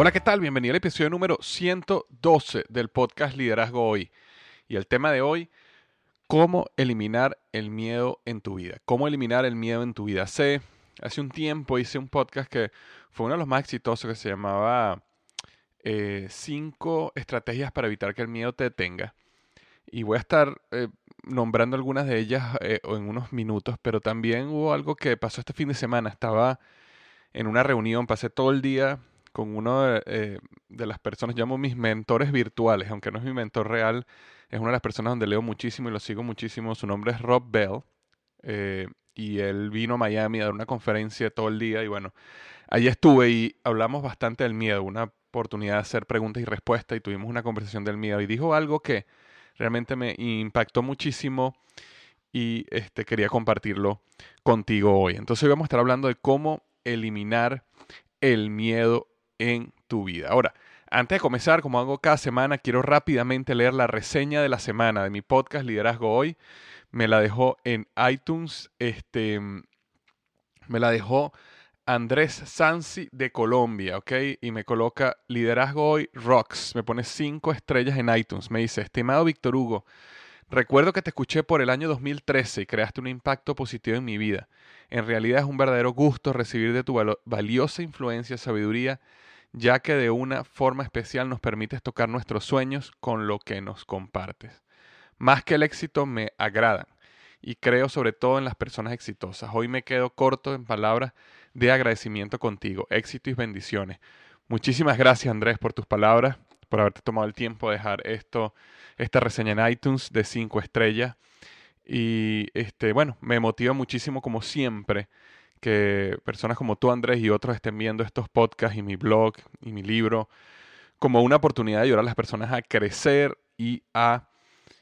Hola, ¿qué tal? Bienvenido al episodio número 112 del podcast Liderazgo Hoy. Y el tema de hoy, cómo eliminar el miedo en tu vida. Cómo eliminar el miedo en tu vida. Hace, hace un tiempo hice un podcast que fue uno de los más exitosos que se llamaba 5 estrategias para evitar que el miedo te detenga. Y voy a estar eh, nombrando algunas de ellas eh, en unos minutos, pero también hubo algo que pasó este fin de semana. Estaba en una reunión, pasé todo el día con uno de, eh, las personas, llamo mis mentores virtuales, aunque no es mi mentor real, es una de las personas donde leo muchísimo y lo sigo muchísimo. Su nombre es Rob Bell eh, y él vino a Miami a dar una conferencia todo el día y bueno, allí estuve y hablamos bastante del miedo, una oportunidad de hacer preguntas y respuestas y tuvimos una conversación del miedo y dijo algo que realmente me impactó muchísimo y este, quería compartirlo contigo hoy. Entonces hoy vamos a estar hablando de cómo eliminar el miedo en tu vida. Ahora, antes de comenzar, como hago cada semana, quiero rápidamente leer la reseña de la semana de mi podcast Liderazgo Hoy. Me la dejó en iTunes, este, me la dejó Andrés Sansi de Colombia, ¿ok? Y me coloca Liderazgo Hoy Rocks. Me pone cinco estrellas en iTunes. Me dice, estimado Víctor Hugo, recuerdo que te escuché por el año 2013 y creaste un impacto positivo en mi vida. En realidad es un verdadero gusto recibir de tu valiosa influencia, sabiduría ya que de una forma especial nos permites tocar nuestros sueños con lo que nos compartes. Más que el éxito me agradan y creo sobre todo en las personas exitosas. Hoy me quedo corto en palabras de agradecimiento contigo. Éxito y bendiciones. Muchísimas gracias Andrés por tus palabras, por haberte tomado el tiempo de dejar esto, esta reseña en iTunes de 5 estrellas. Y este, bueno, me motiva muchísimo como siempre que personas como tú, Andrés, y otros estén viendo estos podcasts y mi blog y mi libro como una oportunidad de ayudar a las personas a crecer y a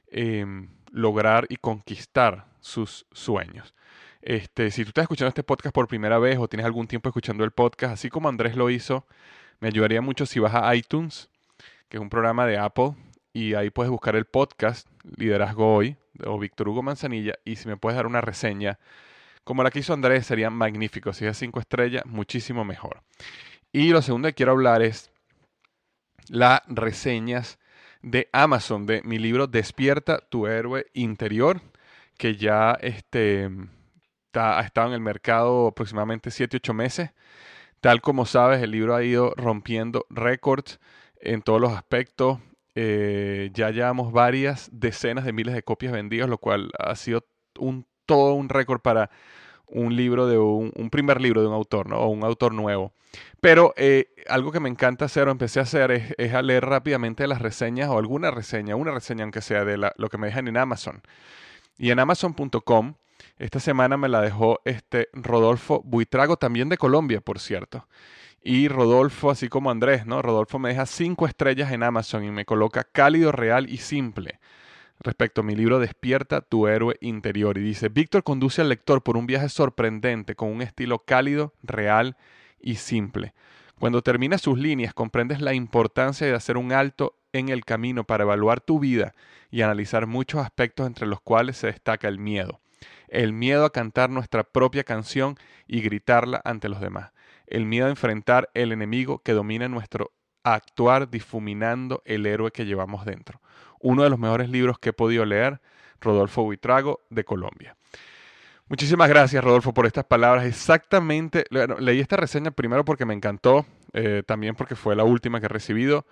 em, lograr y conquistar sus sueños. Este, si tú estás escuchando este podcast por primera vez o tienes algún tiempo escuchando el podcast, así como Andrés lo hizo, me ayudaría mucho si vas a iTunes, que es un programa de Apple, y ahí puedes buscar el podcast Liderazgo Hoy o Víctor Hugo Manzanilla, y si me puedes dar una reseña como la que hizo Andrés, sería magnífico. Si es cinco estrellas, muchísimo mejor. Y lo segundo que quiero hablar es las reseñas de Amazon de mi libro Despierta tu héroe interior, que ya este, ha estado en el mercado aproximadamente 7-8 meses. Tal como sabes, el libro ha ido rompiendo récords en todos los aspectos. Eh, ya llevamos varias decenas de miles de copias vendidas, lo cual ha sido un, todo un récord para un libro de un, primer libro de un autor, ¿no? O un autor nuevo. Pero eh, algo que me encanta hacer o empecé a hacer es, es, a leer rápidamente las reseñas o alguna reseña, una reseña aunque sea de lo que me dejan en Amazon. Y en amazon.com, esta semana me la dejó este Rodolfo Buitrago, también de Colombia, por cierto. Y Rodolfo, así como Andrés, ¿no? Rodolfo me deja cinco estrellas en Amazon y me coloca cálido, real y simple respecto a mi libro Despierta tu héroe interior. Y dice, Víctor conduce al lector por un viaje sorprendente con un estilo cálido, real y simple. Cuando terminas sus líneas comprendes la importancia de hacer un alto en el camino para evaluar tu vida y analizar muchos aspectos entre los cuales se destaca el miedo. El miedo a cantar nuestra propia canción y gritarla ante los demás. El miedo a enfrentar el enemigo que domina nuestro actuar difuminando el héroe que llevamos dentro. Uno de los mejores libros que he podido leer, Rodolfo Buitrago, de Colombia. Muchísimas gracias, Rodolfo, por estas palabras. Exactamente, leí esta reseña primero porque me encantó, eh, también porque fue la última que he recibido.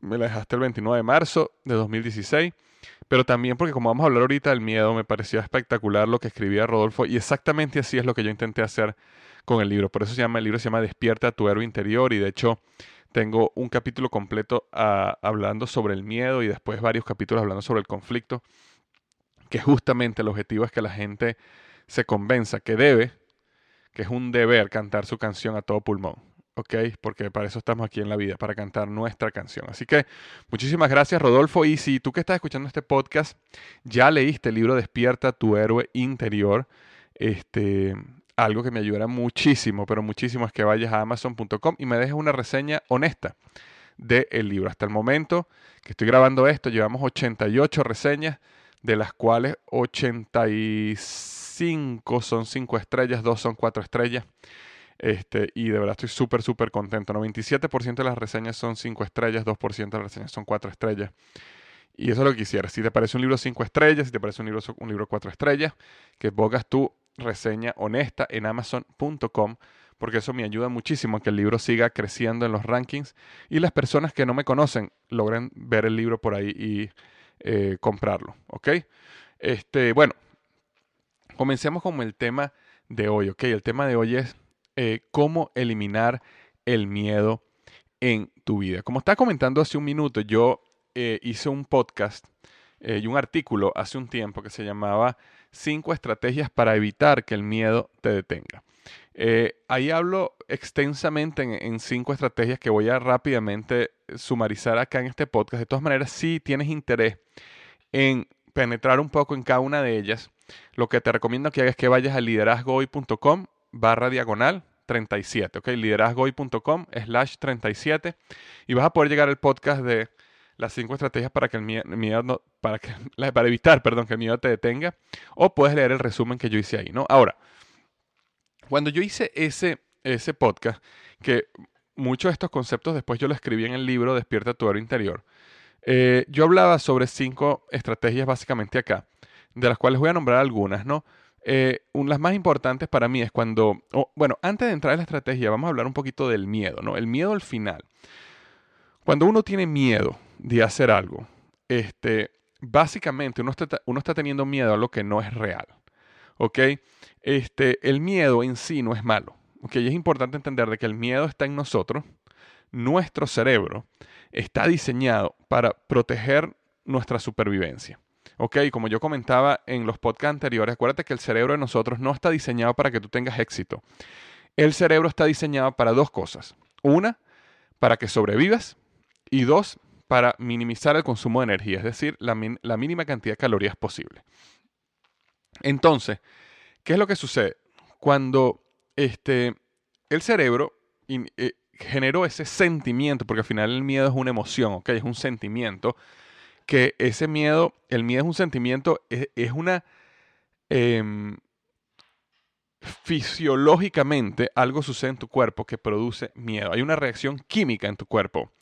Me la dejaste el 29 de marzo de 2016, pero también porque como vamos a hablar ahorita del miedo, me pareció espectacular lo que escribía Rodolfo y exactamente así es lo que yo intenté hacer con el libro. Por eso se llama el libro se llama Despierta tu héroe interior y de hecho tengo un capítulo completo uh, hablando sobre el miedo y después varios capítulos hablando sobre el conflicto, que justamente el objetivo es que la gente se convenza que debe, que es un deber cantar su canción a todo pulmón. ¿ok? Porque para eso estamos aquí en la vida, para cantar nuestra canción. Así que muchísimas gracias, Rodolfo. Y si tú que estás escuchando este podcast ya leíste el libro Despierta tu héroe interior, este, algo que me ayudará muchísimo, pero muchísimo es que vayas a amazon.com y me dejes una reseña honesta del libro. Hasta el momento que estoy grabando esto, llevamos 88 reseñas, de las cuales 85 son 5 estrellas, 2 son 4 estrellas. Este, y de verdad estoy súper, súper contento. 97% de las reseñas son 5 estrellas, 2% de las reseñas son 4 estrellas. Y eso es lo que quisiera. Si te parece un libro 5 estrellas, si te parece un libro, un libro 4 estrellas, que pongas tu reseña honesta en amazon.com porque eso me ayuda muchísimo a que el libro siga creciendo en los rankings y las personas que no me conocen logren ver el libro por ahí y eh, comprarlo, ¿ok? Este, bueno, comencemos con el tema de hoy, ¿ok? El tema de hoy es eh, cómo eliminar el miedo en tu vida. Como estaba comentando hace un minuto, yo eh, hice un podcast y un artículo hace un tiempo que se llamaba Cinco estrategias para evitar que el miedo te detenga. Eh, ahí hablo extensamente en, cinco estrategias que voy a rápidamente sumarizar acá en este podcast. De todas maneras, si tienes interés en penetrar un poco en cada una de ellas, lo que te recomiendo que hagas es que vayas a liderazgohoy.com barra diagonal 37, ¿ok? liderazgohoy.com slash 37 y vas a poder llegar al podcast de las cinco estrategias para que el miedo, para, que, para evitar, perdón, que el miedo te detenga, o puedes leer el resumen que yo hice ahí, ¿no? Ahora, cuando yo hice ese, ese podcast, que muchos de estos conceptos después yo lo escribí en el libro Despierta tu héroe interior, eh, yo hablaba sobre cinco estrategias básicamente acá, de las cuales voy a nombrar algunas, ¿no? Eh, las más importantes para mí es cuando, bueno, antes de entrar en la estrategia, vamos a hablar un poquito del miedo, ¿no? El miedo al final. Cuando uno tiene miedo de hacer algo, este, básicamente uno está, teniendo miedo a lo que no es real. ¿Ok? Este, el miedo en sí no es malo. ¿Ok? Y es importante entender de que el miedo está en nosotros. Nuestro cerebro está diseñado para proteger nuestra supervivencia. Como yo comentaba en los podcasts anteriores, acuérdate que el cerebro de nosotros no está diseñado para que tú tengas éxito. El cerebro está diseñado para dos cosas. Una, para que sobrevivas y dos, para minimizar el consumo de energía, es decir, la, mínima cantidad de calorías posible. Entonces, ¿qué es lo que sucede? Cuando este, el cerebro eh, generó ese sentimiento, porque al final el miedo es una emoción, ¿ok? Es un sentimiento, que ese miedo, el miedo es un sentimiento, es, una... Eh, fisiológicamente algo sucede en tu cuerpo que produce miedo. Hay una reacción química en tu cuerpo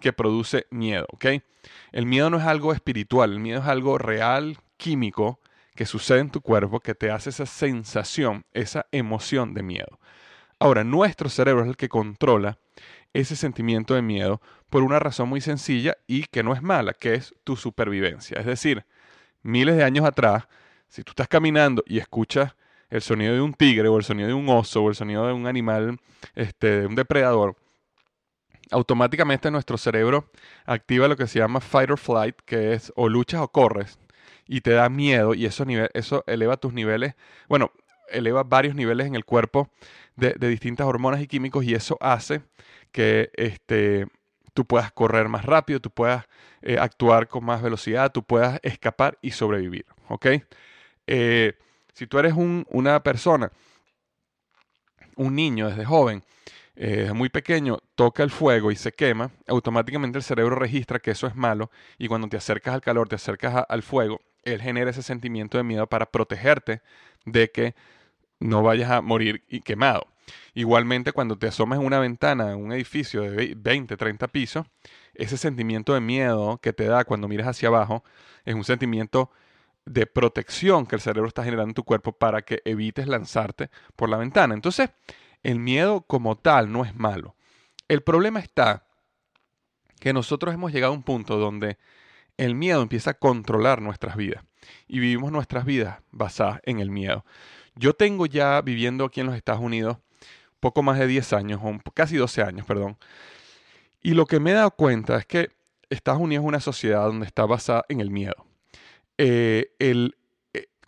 que produce miedo, ¿ok? El miedo no es algo espiritual, el miedo es algo real, químico, que sucede en tu cuerpo que te hace esa sensación, esa emoción de miedo. Ahora, nuestro cerebro es el que controla ese sentimiento de miedo por una razón muy sencilla y que no es mala, que es tu supervivencia. Es decir, miles de años atrás, si tú estás caminando y escuchas el sonido de un tigre o el sonido de un oso o el sonido de un animal, este, de un depredador, automáticamente nuestro cerebro activa lo que se llama fight or flight, que es o luchas o corres, y te da miedo y eso, eso eleva tus niveles, bueno, eleva varios niveles en el cuerpo de, distintas hormonas y químicos y eso hace que este, tú puedas correr más rápido, tú puedas eh, actuar con más velocidad, tú puedas escapar y sobrevivir, ¿ok? Eh, si tú eres una persona, un niño desde joven, eh, muy pequeño, toca el fuego y se quema, automáticamente el cerebro registra que eso es malo y cuando te acercas al calor, te acercas al fuego, él genera ese sentimiento de miedo para protegerte de que no vayas a morir y quemado. Igualmente, cuando te asomas en una ventana en un edificio de 20, 30 pisos, ese sentimiento de miedo que te da cuando miras hacia abajo es un sentimiento de protección que el cerebro está generando en tu cuerpo para que evites lanzarte por la ventana. Entonces, el miedo como tal no es malo. El problema está que nosotros hemos llegado a un punto donde el miedo empieza a controlar nuestras vidas y vivimos nuestras vidas basadas en el miedo. Yo tengo ya viviendo aquí en los Estados Unidos poco más de 10 años, o casi 12 años, perdón. Y lo que me he dado cuenta es que Estados Unidos es una sociedad donde está basada en el miedo. Eh, el,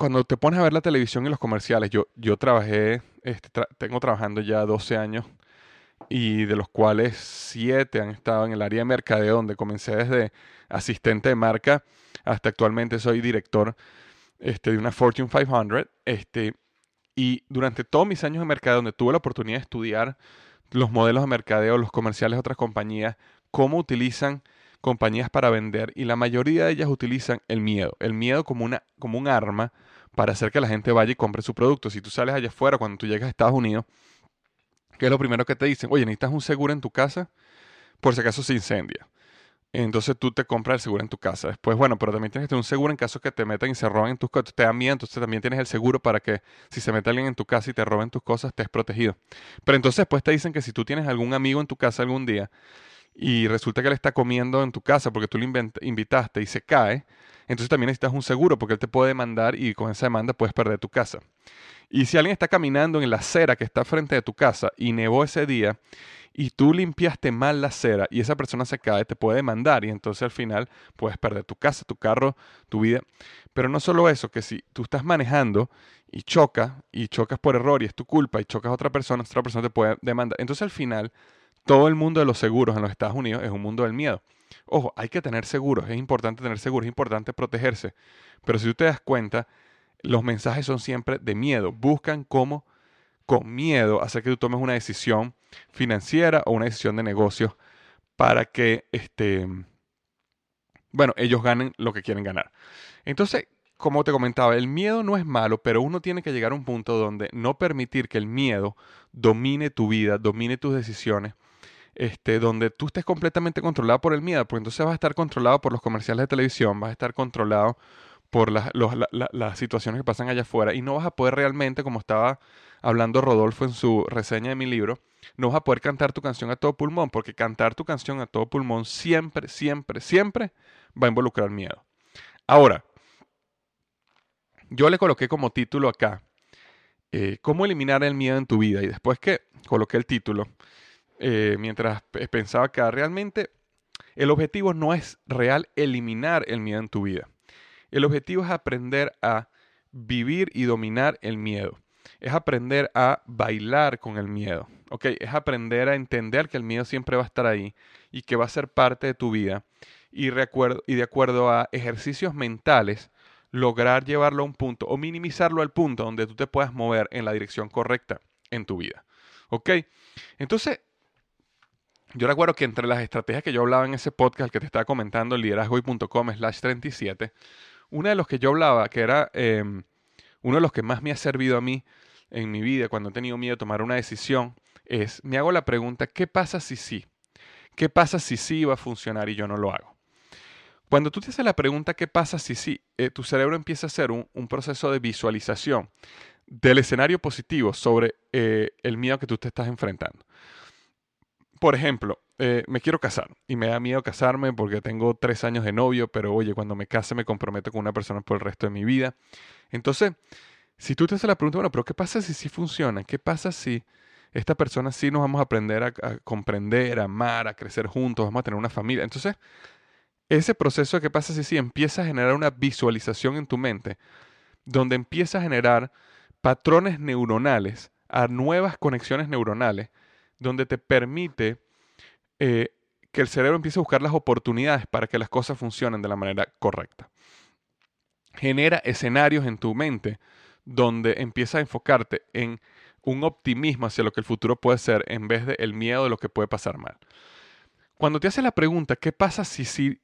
cuando te pones a ver la televisión y los comerciales, yo, yo trabajé, este, tengo trabajando ya 12 años y de los cuales 7 han estado en el área de mercadeo, donde comencé desde asistente de marca hasta actualmente soy director este, de una Fortune 500. Este, y durante todos mis años de mercadeo, donde tuve la oportunidad de estudiar los modelos de mercadeo, los comerciales de otras compañías, cómo utilizan compañías para vender y la mayoría de ellas utilizan el miedo, el miedo como, una, como un arma para hacer que la gente vaya y compre su producto. Si tú sales allá afuera cuando tú llegas a Estados Unidos, ¿qué es lo primero que te dicen? Oye, necesitas un seguro en tu casa por si acaso se incendia. Entonces tú te compras el seguro en tu casa. Después, bueno, pero también tienes que tener un seguro en caso que te metan y se roben tus cosas. Te dan miedo, entonces también tienes el seguro para que si se mete alguien en tu casa y te roben tus cosas, estés protegido. Pero entonces después te dicen que si tú tienes algún amigo en tu casa algún día y resulta que él está comiendo en tu casa porque tú lo invitaste y se cae, entonces también necesitas un seguro porque él te puede demandar y con esa demanda puedes perder tu casa. Y si alguien está caminando en la acera que está frente de tu casa y nevó ese día y tú limpiaste mal la acera y esa persona se cae, te puede demandar y entonces al final puedes perder tu casa, tu carro, tu vida. Pero no solo eso, que si tú estás manejando y chocas y chocas por error y es tu culpa y chocas a otra persona, otra persona te puede demandar. Entonces al final todo el mundo de los seguros en los Estados Unidos es un mundo del miedo. Ojo, hay que tener seguros, es importante tener seguros, es importante protegerse. Pero si tú te das cuenta, los mensajes son siempre de miedo. Buscan cómo, con miedo, hacer que tú tomes una decisión financiera o una decisión de negocio para que, este, bueno, ellos ganen lo que quieren ganar. Entonces, como te comentaba, el miedo no es malo, pero uno tiene que llegar a un punto donde no permitir que el miedo domine tu vida, domine tus decisiones este, donde tú estés completamente controlado por el miedo, porque entonces vas a estar controlado por los comerciales de televisión, vas a estar controlado por las situaciones que pasan allá afuera y no vas a poder realmente, como estaba hablando Rodolfo en su reseña de mi libro, no vas a poder cantar tu canción a todo pulmón, porque cantar tu canción a todo pulmón siempre, siempre, siempre va a involucrar miedo. Ahora, yo le coloqué como título acá, eh, ¿cómo eliminar el miedo en tu vida? Y después que coloqué el título, eh, mientras pensaba que realmente el objetivo no es real eliminar el miedo en tu vida. El objetivo es aprender a vivir y dominar el miedo. Es aprender a bailar con el miedo. ¿ok? Es aprender a entender que el miedo siempre va a estar ahí y que va a ser parte de tu vida. Y, y de acuerdo a ejercicios mentales, lograr llevarlo a un punto o minimizarlo al punto donde tú te puedas mover en la dirección correcta en tu vida. Entonces, yo recuerdo que entre las estrategias que yo hablaba en ese podcast que te estaba comentando, liderazgoy.com slash 37, una de los que yo hablaba, que era em, uno de los que más me ha servido a mí en mi vida cuando he tenido miedo de tomar una decisión, es, me hago la pregunta, ¿qué pasa si sí? ¿Qué pasa si sí va a funcionar y yo no lo hago? Cuando tú te haces la pregunta, ¿qué pasa si sí? Eh, tu cerebro empieza a hacer un, proceso de visualización del escenario positivo sobre eh, el miedo que tú te estás enfrentando. Por ejemplo, eh, me quiero casar y me da miedo casarme porque tengo tres años de novio, pero oye, cuando me case me comprometo con una persona por el resto de mi vida. Entonces, si tú te haces la pregunta, bueno, pero ¿qué pasa si sí funciona? ¿Qué pasa si esta persona sí nos vamos a aprender a, a comprender, a amar, a crecer juntos, vamos a tener una familia? Entonces, ese proceso de qué pasa si sí empieza a generar una visualización en tu mente, donde empieza a generar patrones neuronales a nuevas conexiones neuronales, donde te permite eh, que el cerebro empiece a buscar las oportunidades para que las cosas funcionen de la manera correcta. Genera escenarios en tu mente donde empieza a enfocarte en un optimismo hacia lo que el futuro puede ser en vez del el miedo de lo que puede pasar mal. Cuando te haces la pregunta, ¿qué pasa si sí,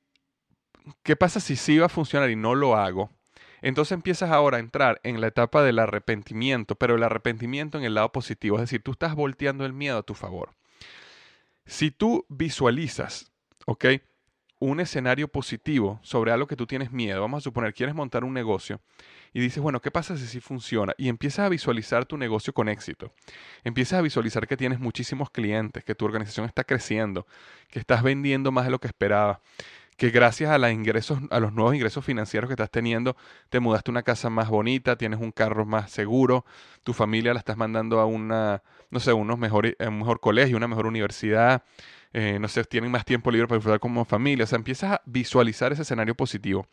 qué pasa si sí va a funcionar y no lo hago? Entonces empiezas ahora a entrar en la etapa del arrepentimiento, pero el arrepentimiento en el lado positivo, es decir, tú estás volteando el miedo a tu favor. Si tú visualizas, ¿ok? Un escenario positivo sobre algo que tú tienes miedo, vamos a suponer, quieres montar un negocio y dices, bueno, ¿qué pasa si sí funciona? Y empiezas a visualizar tu negocio con éxito. Empiezas a visualizar que tienes muchísimos clientes, que tu organización está creciendo, que estás vendiendo más de lo que esperabas que gracias a, los ingresos, a los nuevos ingresos financieros que estás teniendo, te mudaste a una casa más bonita, tienes un carro más seguro, tu familia la estás mandando a una, no sé, unos mejor, un mejor colegio, una mejor universidad, eh, no sé, tienen más tiempo libre para disfrutar como familia. O sea, empiezas a visualizar ese escenario positivo.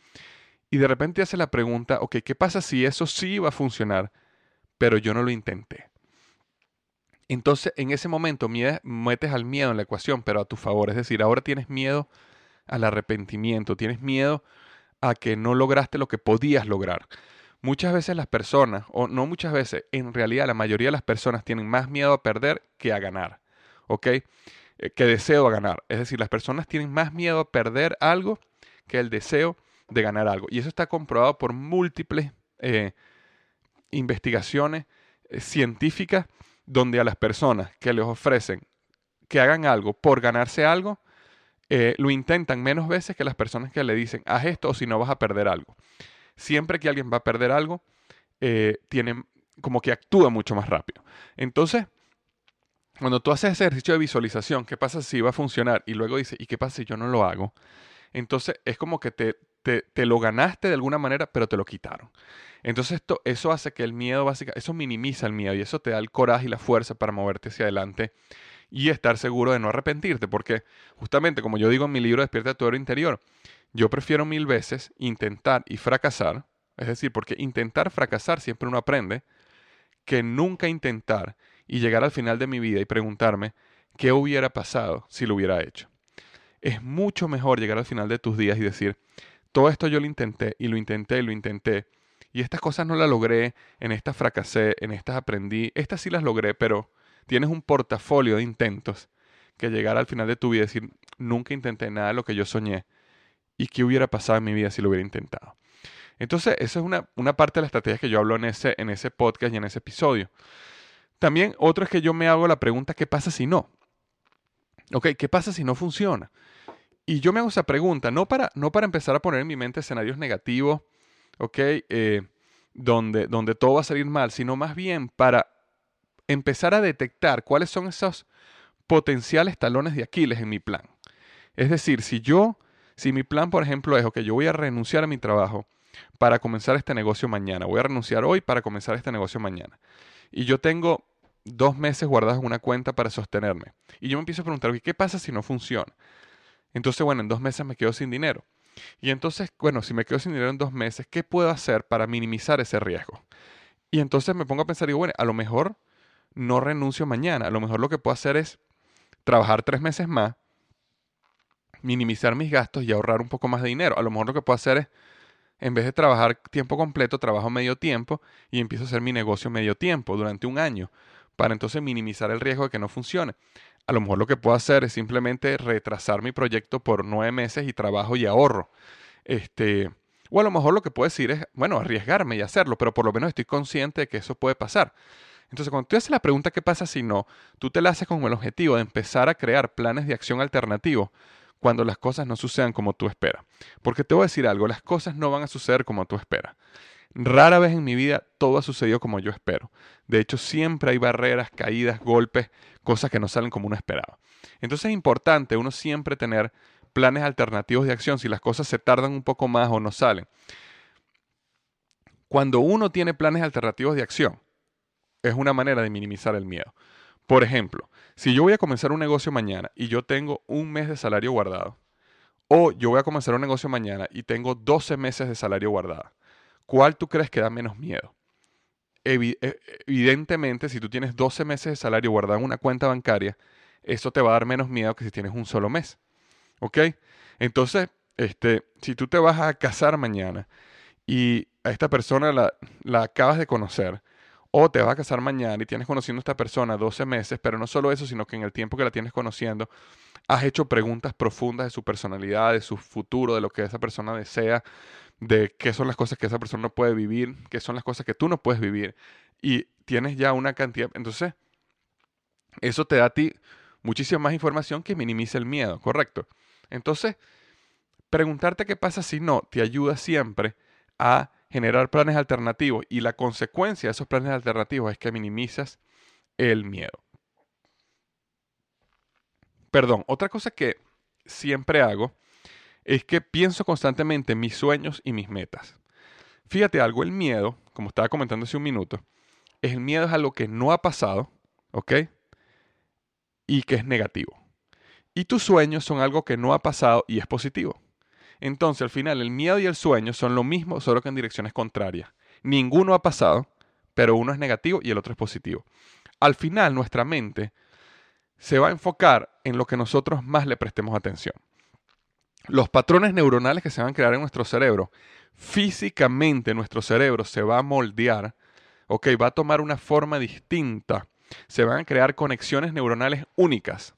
Y de repente hace la pregunta, ok, ¿qué pasa si eso sí va a funcionar, pero yo no lo intenté? Entonces, en ese momento metes al miedo en la ecuación, pero a tu favor. Es decir, ahora tienes miedo al arrepentimiento, tienes miedo a que no lograste lo que podías lograr. Muchas veces las personas, o no muchas veces, en realidad la mayoría de las personas tienen más miedo a perder que a ganar, ¿ok? Eh, que deseo a ganar. Es decir, las personas tienen más miedo a perder algo que el deseo de ganar algo. Y eso está comprobado por múltiples eh, investigaciones eh, científicas donde a las personas que les ofrecen que hagan algo por ganarse algo, eh, lo intentan menos veces que las personas que le dicen, haz esto o si no vas a perder algo. Siempre que alguien va a perder algo, eh, tienen como que actúa mucho más rápido. Entonces, cuando tú haces ese ejercicio de visualización, ¿qué pasa si va a funcionar? Y luego dices, ¿y qué pasa si yo no lo hago? Entonces es como que te, te, lo ganaste de alguna manera, pero te lo quitaron. Entonces esto, eso hace que el miedo básicamente, eso minimiza el miedo y eso te da el coraje y la fuerza para moverte hacia adelante y estar seguro de no arrepentirte, porque justamente como yo digo en mi libro Despierta tu héroe interior, yo prefiero mil veces intentar y fracasar, es decir, porque intentar fracasar siempre uno aprende, que nunca intentar y llegar al final de mi vida y preguntarme qué hubiera pasado si lo hubiera hecho. Es mucho mejor llegar al final de tus días y decir, todo esto yo lo intenté y lo intenté y lo intenté, y estas cosas no las logré, en estas fracasé, en estas aprendí, estas sí las logré, pero tienes un portafolio de intentos que llegar al final de tu vida y decir, nunca intenté nada de lo que yo soñé y qué hubiera pasado en mi vida si lo hubiera intentado. Entonces, esa es una, una parte de la estrategia que yo hablo en ese, en ese podcast y en ese episodio. También otro es que yo me hago la pregunta, ¿qué pasa si no? Ok, ¿qué pasa si no funciona? Y yo me hago esa pregunta, no para, no para empezar a poner en mi mente escenarios negativos, ok, eh, donde, donde todo va a salir mal, sino más bien para empezar a detectar cuáles son esos potenciales talones de Aquiles en mi plan. Es decir, si yo, si mi plan, por ejemplo, es, que yo voy a renunciar a mi trabajo para comenzar este negocio mañana, voy a renunciar hoy para comenzar este negocio mañana, y yo tengo dos meses guardados en una cuenta para sostenerme, y yo me empiezo a preguntar, ¿qué pasa si no funciona? Entonces, bueno, en dos meses me quedo sin dinero. Y entonces, bueno, si me quedo sin dinero en dos meses, ¿qué puedo hacer para minimizar ese riesgo? Y entonces me pongo a pensar, digo, bueno, a lo mejor no renuncio mañana. A lo mejor lo que puedo hacer es trabajar tres meses más, minimizar mis gastos y ahorrar un poco más de dinero. A lo mejor lo que puedo hacer es, en vez de trabajar tiempo completo, trabajo medio tiempo y empiezo a hacer mi negocio medio tiempo durante un año, para entonces minimizar el riesgo de que no funcione. A lo mejor lo que puedo hacer es simplemente retrasar mi proyecto por nueve meses y trabajo y ahorro. Este, o a lo mejor lo que puedo decir es, bueno, arriesgarme y hacerlo, pero por lo menos estoy consciente de que eso puede pasar. Entonces, cuando tú haces la pregunta ¿qué pasa si no? Tú te la haces con el objetivo de empezar a crear planes de acción alternativos cuando las cosas no sucedan como tú esperas. Porque te voy a decir algo, las cosas no van a suceder como tú esperas. Rara vez en mi vida todo ha sucedido como yo espero. De hecho, siempre hay barreras, caídas, golpes, cosas que no salen como uno esperaba. Entonces es importante uno siempre tener planes alternativos de acción si las cosas se tardan un poco más o no salen. Cuando uno tiene planes alternativos de acción, es una manera de minimizar el miedo. Por ejemplo, si yo voy a comenzar un negocio mañana y yo tengo un mes de salario guardado, o yo voy a comenzar un negocio mañana y tengo 12 meses de salario guardado, ¿cuál tú crees que da menos miedo? E, evidentemente, si tú tienes 12 meses de salario guardado en una cuenta bancaria, eso te va a dar menos miedo que si tienes un solo mes. ¿Ok? Entonces, este, si tú te vas a casar mañana y a esta persona la, la acabas de conocer, o te vas a casar mañana y tienes conociendo a esta persona 12 meses, pero no solo eso, sino que en el tiempo que la tienes conociendo, has hecho preguntas profundas de su personalidad, de su futuro, de lo que esa persona desea, de qué son las cosas que esa persona no puede vivir, qué son las cosas que tú no puedes vivir. Y tienes ya una cantidad. Entonces, eso te da a ti muchísima más información que minimiza el miedo, ¿correcto? Entonces, preguntarte qué pasa si no te ayuda siempre a generar planes alternativos y la consecuencia de esos planes alternativos es que minimizas el miedo. Perdón, otra cosa que siempre hago es que pienso constantemente en mis sueños y mis metas. Fíjate algo, el miedo, como estaba comentando hace un minuto, el miedo es algo que no ha pasado, ¿ok? Y que es negativo. Y tus sueños son algo que no ha pasado y es positivo. Entonces, al final, el miedo y el sueño son lo mismo, solo que en direcciones contrarias. Ninguno ha pasado, pero uno es negativo y el otro es positivo. Al final, nuestra mente se va a enfocar en lo que nosotros más le prestemos atención. Los patrones neuronales que se van a crear en nuestro cerebro, físicamente nuestro cerebro se va a moldear, ok, va a tomar una forma distinta, se van a crear conexiones neuronales únicas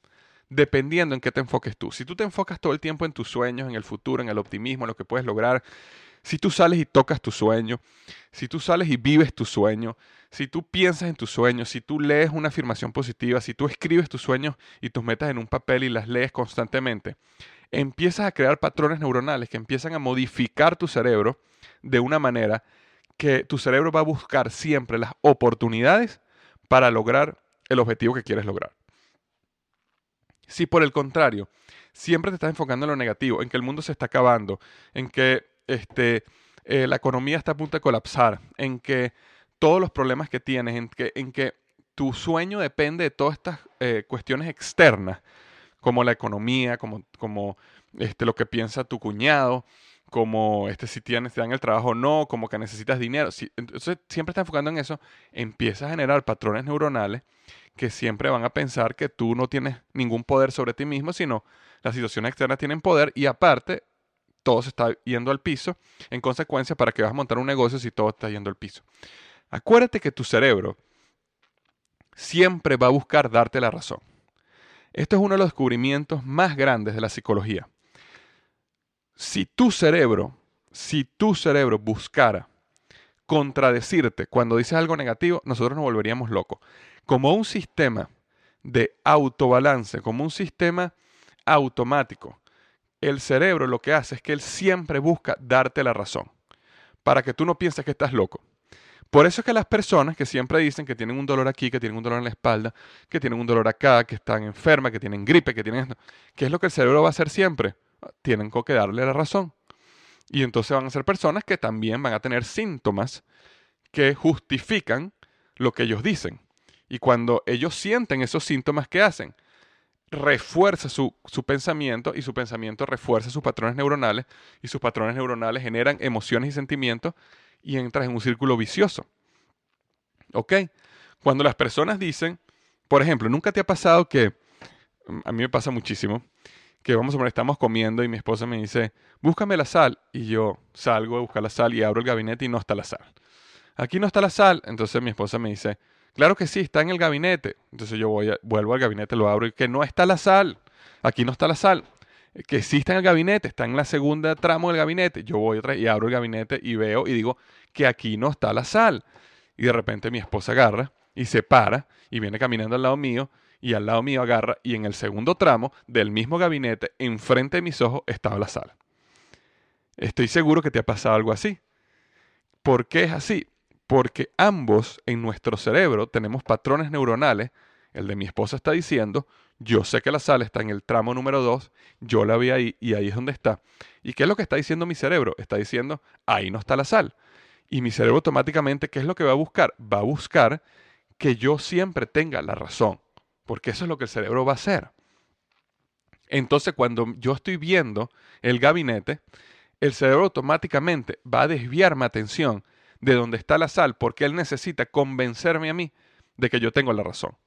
dependiendo en qué te enfoques tú. Si tú te enfocas todo el tiempo en tus sueños, en el futuro, en el optimismo, en lo que puedes lograr, si tú sales y tocas tu sueño, si tú sales y vives tu sueño, si tú piensas en tus sueños, si tú lees una afirmación positiva, si tú escribes tus sueños y tus metas en un papel y las lees constantemente, empiezas a crear patrones neuronales que empiezan a modificar tu cerebro de una manera que tu cerebro va a buscar siempre las oportunidades para lograr el objetivo que quieres lograr. Si por el contrario, siempre te estás enfocando en lo negativo, en que el mundo se está acabando, en que este, eh, la economía está a punto de colapsar, en que todos los problemas que tienes, en que, en que tu sueño depende de todas estas eh, cuestiones externas, como la economía, como, como este, lo que piensa tu cuñado, como este, si te dan el trabajo o no, como que necesitas dinero. Si, entonces, siempre estás enfocando en eso, empiezas a generar patrones neuronales que siempre van a pensar que tú no tienes ningún poder sobre ti mismo, sino las situaciones externas tienen poder y aparte todo se está yendo al piso. En consecuencia, ¿para qué vas a montar un negocio si todo está yendo al piso? Acuérdate que tu cerebro siempre va a buscar darte la razón. Esto es uno de los descubrimientos más grandes de la psicología. Si tu cerebro, si tu cerebro buscara contradecirte cuando dices algo negativo, nosotros nos volveríamos locos como un sistema de autobalance, como un sistema automático. El cerebro lo que hace es que él siempre busca darte la razón, para que tú no pienses que estás loco. Por eso es que las personas que siempre dicen que tienen un dolor aquí, que tienen un dolor en la espalda, que tienen un dolor acá, que están enfermas, que tienen gripe, que tienen esto, ¿qué es lo que el cerebro va a hacer siempre? Tienen que darle la razón. Y entonces van a ser personas que también van a tener síntomas que justifican lo que ellos dicen. Y cuando ellos sienten esos síntomas, ¿qué hacen? Refuerza su, pensamiento y su pensamiento refuerza sus patrones neuronales y sus patrones neuronales generan emociones y sentimientos y entras en un círculo vicioso. ¿Ok? Cuando las personas dicen, por ejemplo, nunca te ha pasado que, a mí me pasa muchísimo, que vamos a poner, estamos comiendo y mi esposa me dice, búscame la sal. Y yo salgo a buscar la sal y abro el gabinete y no está la sal. Aquí no está la sal. Entonces mi esposa me dice, Claro que sí, está en el gabinete. Entonces yo voy vuelvo al gabinete, lo abro y que no está la sal. Aquí no está la sal. Que sí está en el gabinete, está en la segunda tramo del gabinete. Yo voy otra y abro el gabinete y veo y digo que aquí no está la sal. Y de repente mi esposa agarra y se para y viene caminando al lado mío y al lado mío agarra y en el segundo tramo del mismo gabinete, enfrente de mis ojos, estaba la sala. Estoy seguro que te ha pasado algo así. ¿Por qué es así? Porque ambos en nuestro cerebro tenemos patrones neuronales. El de mi esposa está diciendo, yo sé que la sala está en el tramo número 2, yo la vi ahí y ahí es donde está. ¿Y qué es lo que está diciendo mi cerebro? Está diciendo, ahí no está la sal. Y mi cerebro automáticamente, ¿qué es lo que va a buscar? Va a buscar que yo siempre tenga la razón, porque eso es lo que el cerebro va a hacer. Entonces, cuando yo estoy viendo el gabinete, el cerebro automáticamente va a desviar mi atención de donde está la sal, porque él necesita convencerme a mí de que yo tengo la razón.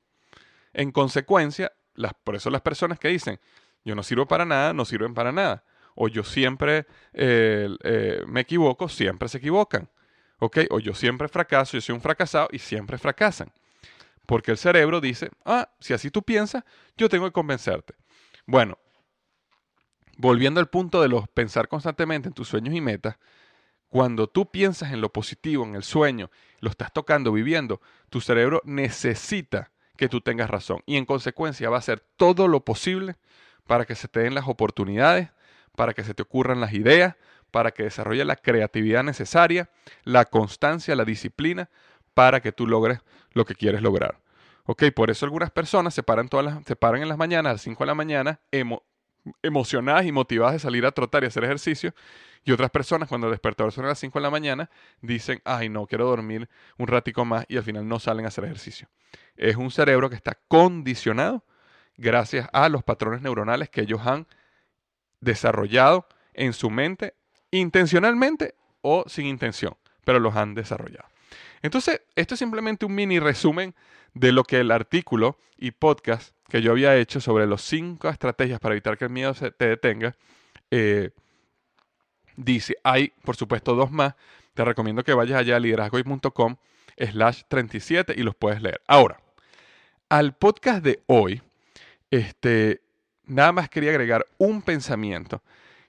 En consecuencia, las, por eso las personas que dicen, yo no sirvo para nada, no sirven para nada. O yo siempre eh, eh, me equivoco, siempre se equivocan. ¿Ok? O yo siempre fracaso, yo soy un fracasado y siempre fracasan. Porque el cerebro dice, ah, si así tú piensas, yo tengo que convencerte. Bueno, volviendo al punto de los pensar constantemente en tus sueños y metas, cuando tú piensas en lo positivo, en el sueño, lo estás tocando, viviendo, tu cerebro necesita que tú tengas razón. Y en consecuencia va a hacer todo lo posible para que se te den las oportunidades, para que se te ocurran las ideas, para que desarrolles la creatividad necesaria, la constancia, la disciplina, para que tú logres lo que quieres lograr. Ok, por eso algunas personas se paran, todas las, se paran en las mañanas, a las 5 de la mañana, emocionadas y motivadas de salir a trotar y hacer ejercicio. Y otras personas, cuando el despertador suena a las 5 de la mañana, dicen, ay, no, quiero dormir un ratico más y al final no salen a hacer ejercicio. Es un cerebro que está condicionado gracias a los patrones neuronales que ellos han desarrollado en su mente intencionalmente o sin intención, pero los han desarrollado. Entonces, esto es simplemente un mini resumen de lo que el artículo y podcast que yo había hecho sobre los cinco estrategias para evitar que el miedo se te detenga, eh, dice, hay por supuesto dos más, te recomiendo que vayas allá a liderazgoy.com slash 37 y los puedes leer. Ahora, al podcast de hoy, este, nada más quería agregar un pensamiento,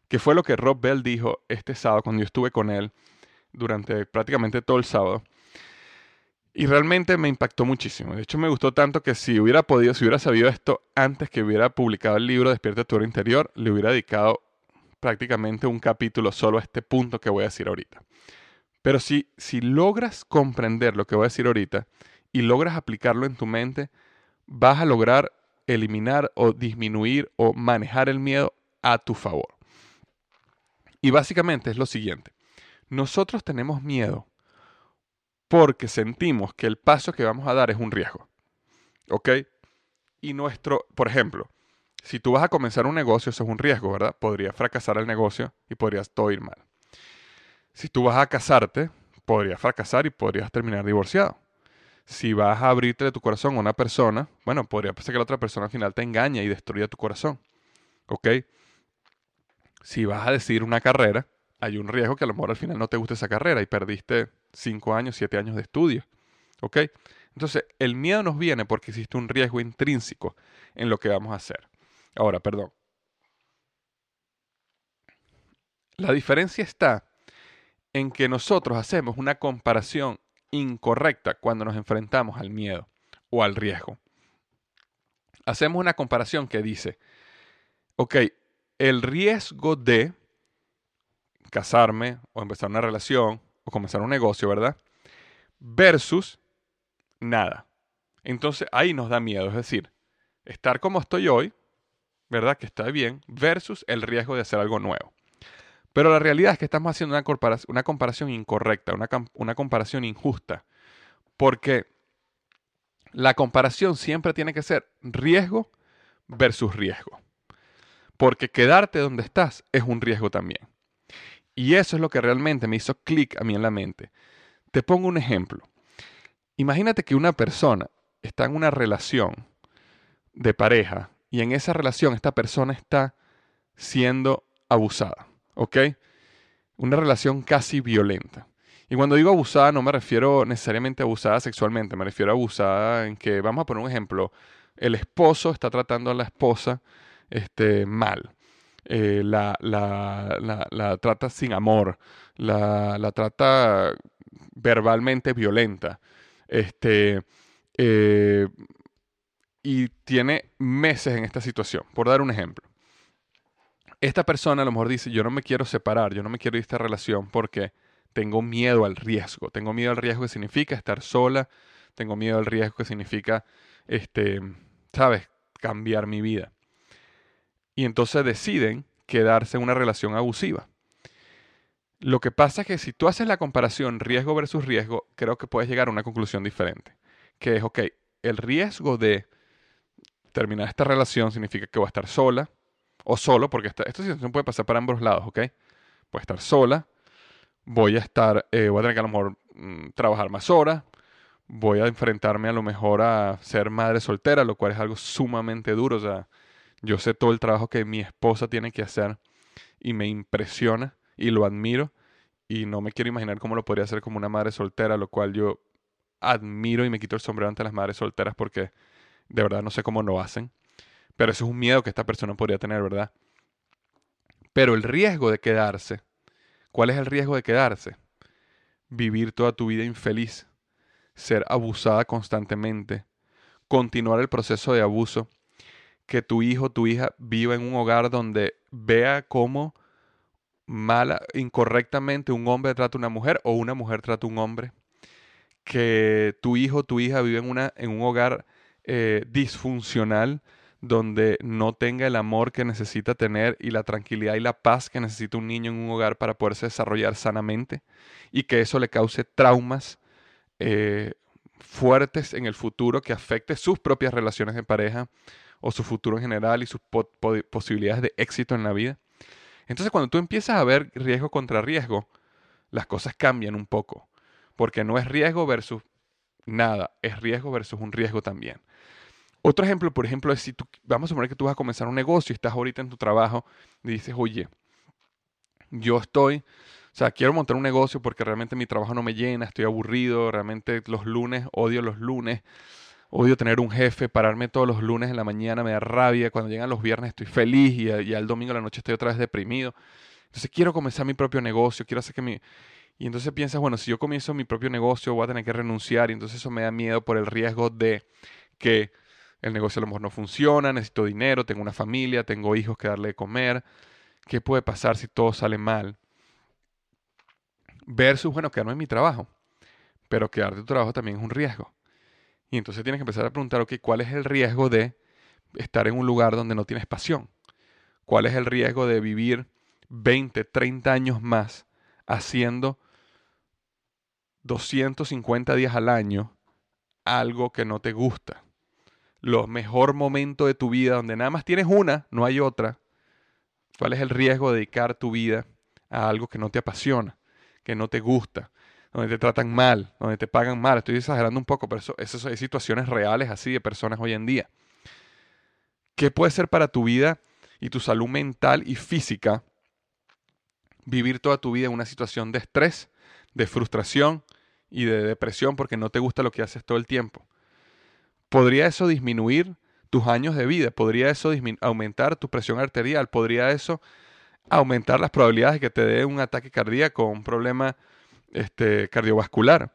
que fue lo que Rob Bell dijo este sábado cuando yo estuve con él durante prácticamente todo el sábado. Y realmente me impactó muchísimo. De hecho, me gustó tanto que si hubiera podido, si hubiera sabido esto antes que hubiera publicado el libro Despierta tu hora interior, le hubiera dedicado prácticamente un capítulo solo a este punto que voy a decir ahorita. Pero si, si logras comprender lo que voy a decir ahorita y logras aplicarlo en tu mente, vas a lograr eliminar o disminuir o manejar el miedo a tu favor. Y básicamente es lo siguiente. Nosotros tenemos miedo porque sentimos que el paso que vamos a dar es un riesgo. ¿Ok? Y nuestro, por ejemplo, si tú vas a comenzar un negocio, eso es un riesgo, ¿verdad? Podría fracasar el negocio y podrías todo ir mal. Si tú vas a casarte, podrías fracasar y podrías terminar divorciado. Si vas a abrirte tu corazón a una persona, bueno, podría pasar que la otra persona al final te engaña y destruya tu corazón. ¿Ok? Si vas a decidir una carrera, hay un riesgo que a lo mejor al final no te guste esa carrera y perdiste 5 años, 7 años de estudio. ¿Ok? Entonces, el miedo nos viene porque existe un riesgo intrínseco en lo que vamos a hacer. Ahora, perdón. La diferencia está en que nosotros hacemos una comparación incorrecta cuando nos enfrentamos al miedo o al riesgo. Hacemos una comparación que dice, ok, el riesgo de casarme o empezar una relación o comenzar un negocio, ¿verdad? Versus nada. Entonces ahí nos da miedo, es decir, estar como estoy hoy, ¿verdad? Que está bien, versus el riesgo de hacer algo nuevo. Pero la realidad es que estamos haciendo una comparación, incorrecta, una comparación injusta, porque la comparación siempre tiene que ser riesgo versus riesgo. Porque quedarte donde estás es un riesgo también. Y eso es lo que realmente me hizo clic a mí en la mente. Te pongo un ejemplo. Imagínate que una persona está en una relación de pareja y en esa relación esta persona está siendo abusada, ¿ok? Una relación casi violenta. Y cuando digo abusada no me refiero necesariamente a abusada sexualmente, me refiero a abusada en que, vamos a poner un ejemplo, el esposo está tratando a la esposa este, mal. Eh, la, la, trata sin amor, la, trata verbalmente violenta. Este, eh, y tiene meses en esta situación. Por dar un ejemplo. Esta persona a lo mejor dice, yo no me quiero separar, yo no me quiero ir de esta relación porque tengo miedo al riesgo. Tengo miedo al riesgo que significa estar sola, tengo miedo al riesgo que significa, este, ¿sabes?, cambiar mi vida. Y entonces deciden quedarse en una relación abusiva. Lo que pasa es que si tú haces la comparación riesgo versus riesgo, creo que puedes llegar a una conclusión diferente. Que es, ok, el riesgo de terminar esta relación significa que voy a estar sola o solo, porque esta, situación puede pasar para ambos lados, ¿ok? Voy a estar sola, voy a estar, eh, voy a tener que a lo mejor mm, trabajar más horas, voy a enfrentarme a lo mejor a ser madre soltera, lo cual es algo sumamente duro. O sea, yo sé todo el trabajo que mi esposa tiene que hacer y me impresiona y lo admiro y no me quiero imaginar cómo lo podría hacer como una madre soltera, lo cual yo admiro y me quito el sombrero ante las madres solteras porque de verdad no sé cómo lo hacen. Pero eso es un miedo que esta persona podría tener, ¿verdad? Pero el riesgo de quedarse, ¿cuál es el riesgo de quedarse? Vivir toda tu vida infeliz, ser abusada constantemente, continuar el proceso de abuso, que tu hijo tu hija viva en un hogar donde vea cómo mala, incorrectamente un hombre trata a una mujer o una mujer trata a un hombre, que tu hijo tu hija vive en, una, en un hogar eh, disfuncional donde no tenga el amor que necesita tener y la tranquilidad y la paz que necesita un niño en un hogar para poderse desarrollar sanamente y que eso le cause traumas eh, fuertes en el futuro que afecte sus propias relaciones de pareja o su futuro en general y sus posibilidades de éxito en la vida. Entonces cuando tú empiezas a ver riesgo contra riesgo, las cosas cambian un poco, porque no es riesgo versus nada, es riesgo versus un riesgo también. Otro ejemplo, por ejemplo, es si tú, vamos a suponer que tú vas a comenzar un negocio y estás ahorita en tu trabajo y dices, oye, yo estoy, o sea, quiero montar un negocio porque realmente mi trabajo no me llena, estoy aburrido, realmente los lunes, odio los lunes, odio tener un jefe, pararme todos los lunes en la mañana, me da rabia, cuando llegan los viernes estoy feliz y, y al domingo a la noche estoy otra vez deprimido. Entonces quiero comenzar mi propio negocio, quiero hacer que mi... Y entonces piensas, bueno, si yo comienzo mi propio negocio voy a tener que renunciar y entonces eso me da miedo por el riesgo de que el negocio a lo mejor no funciona, necesito dinero, tengo una familia, tengo hijos que darle de comer. ¿Qué puede pasar si todo sale mal? Versus, bueno, quedarme en mi trabajo. Pero quedar de tu trabajo también es un riesgo. Y entonces tienes que empezar a preguntar, ok, ¿cuál es el riesgo de estar en un lugar donde no tienes pasión? ¿Cuál es el riesgo de vivir 20, 30 años más haciendo 250 días al año algo que no te gusta? los mejor momentos de tu vida, donde nada más tienes una, no hay otra, ¿cuál es el riesgo de dedicar tu vida a algo que no te apasiona, que no te gusta, donde te tratan mal, donde te pagan mal? Estoy exagerando un poco, pero eso, esas son situaciones reales así de personas hoy en día. ¿Qué puede ser para tu vida y tu salud mental y física vivir toda tu vida en una situación de estrés, de frustración y de depresión porque no te gusta lo que haces todo el tiempo? ¿Podría eso disminuir tus años de vida? ¿Podría eso aumentar tu presión arterial? ¿Podría eso aumentar las probabilidades de que te dé un ataque cardíaco, un problema este, cardiovascular?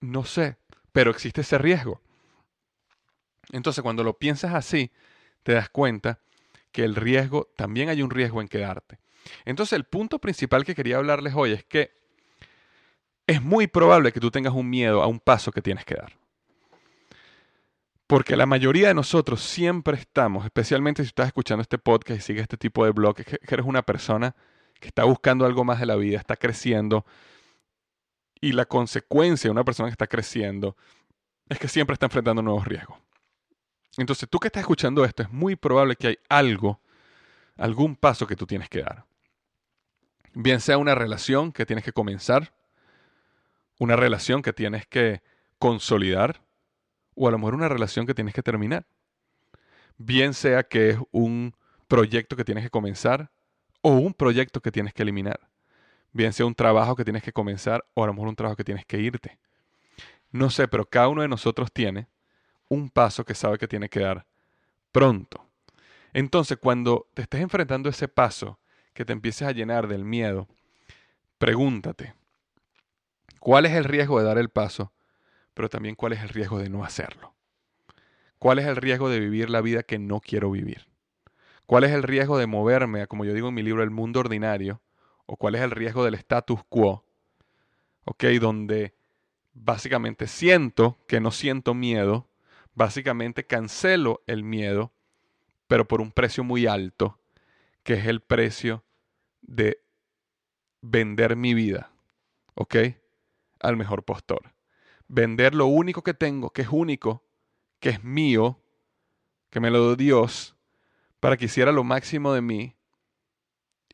No sé, pero existe ese riesgo. Entonces, cuando lo piensas así, te das cuenta que el riesgo, también hay un riesgo en quedarte. Entonces, el punto principal que quería hablarles hoy es que es muy probable que tú tengas un miedo a un paso que tienes que dar. Porque la mayoría de nosotros siempre estamos, especialmente si estás escuchando este podcast y sigues este tipo de blog, que eres una persona que está buscando algo más de la vida, está creciendo. Y la consecuencia de una persona que está creciendo es que siempre está enfrentando nuevos riesgos. Entonces, tú que estás escuchando esto, es muy probable que hay algo, algún paso que tú tienes que dar. Bien sea una relación que tienes que comenzar, una relación que tienes que consolidar, o a lo mejor una relación que tienes que terminar. Bien sea que es un proyecto que tienes que comenzar o un proyecto que tienes que eliminar. Bien sea un trabajo que tienes que comenzar o a lo mejor un trabajo que tienes que irte. No sé, pero cada uno de nosotros tiene un paso que sabe que tiene que dar pronto. Entonces, cuando te estés enfrentando a ese paso que te empieces a llenar del miedo, pregúntate, ¿cuál es el riesgo de dar el paso pero también cuál es el riesgo de no hacerlo. ¿Cuál es el riesgo de vivir la vida que no quiero vivir? ¿Cuál es el riesgo de moverme como yo digo en mi libro, el mundo ordinario? ¿O cuál es el riesgo del status quo? ¿Ok? Donde básicamente siento que no siento miedo, básicamente cancelo el miedo, pero por un precio muy alto, que es el precio de vender mi vida, ¿ok? Al mejor postor. Vender lo único que tengo, que es único, que es mío, que me lo dio Dios, para que hiciera lo máximo de mí,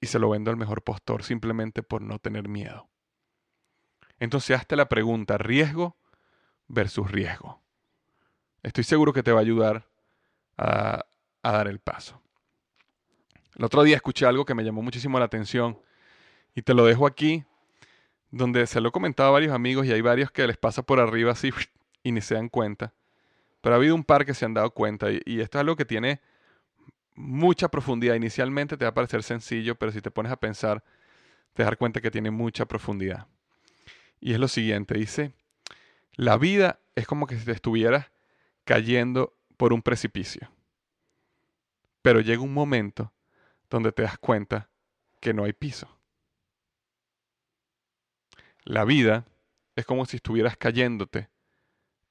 y se lo vendo al mejor postor simplemente por no tener miedo. Entonces hazte la pregunta, riesgo versus riesgo. Estoy seguro que te va a ayudar a, a dar el paso. El otro día escuché algo que me llamó muchísimo la atención y te lo dejo aquí, donde se lo he comentado a varios amigos y hay varios que les pasa por arriba así y ni se dan cuenta. Pero ha habido un par que se han dado cuenta y, y esto es algo que tiene mucha profundidad. Inicialmente te va a parecer sencillo, pero si te pones a pensar, te das cuenta que tiene mucha profundidad. Y es lo siguiente, dice, la vida es como que si te estuvieras cayendo por un precipicio. Pero llega un momento donde te das cuenta que no hay piso. La vida es como si estuvieras cayéndote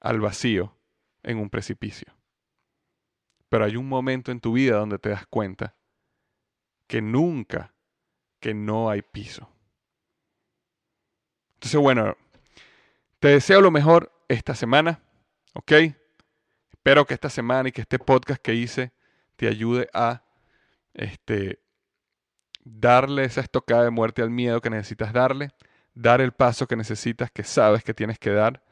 al vacío en un precipicio. Pero hay un momento en tu vida donde te das cuenta que nunca, que no hay piso. Entonces, bueno, te deseo lo mejor esta semana, ¿ok? Espero que esta semana y que este podcast que hice te ayude a este, darle esa estocada de muerte al miedo que necesitas darle, dar el paso que necesitas, que sabes que tienes que dar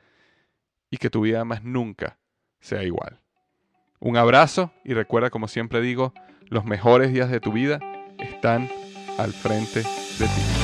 y que tu vida más nunca sea igual. Un abrazo y recuerda, como siempre digo, los mejores días de tu vida están al frente de ti.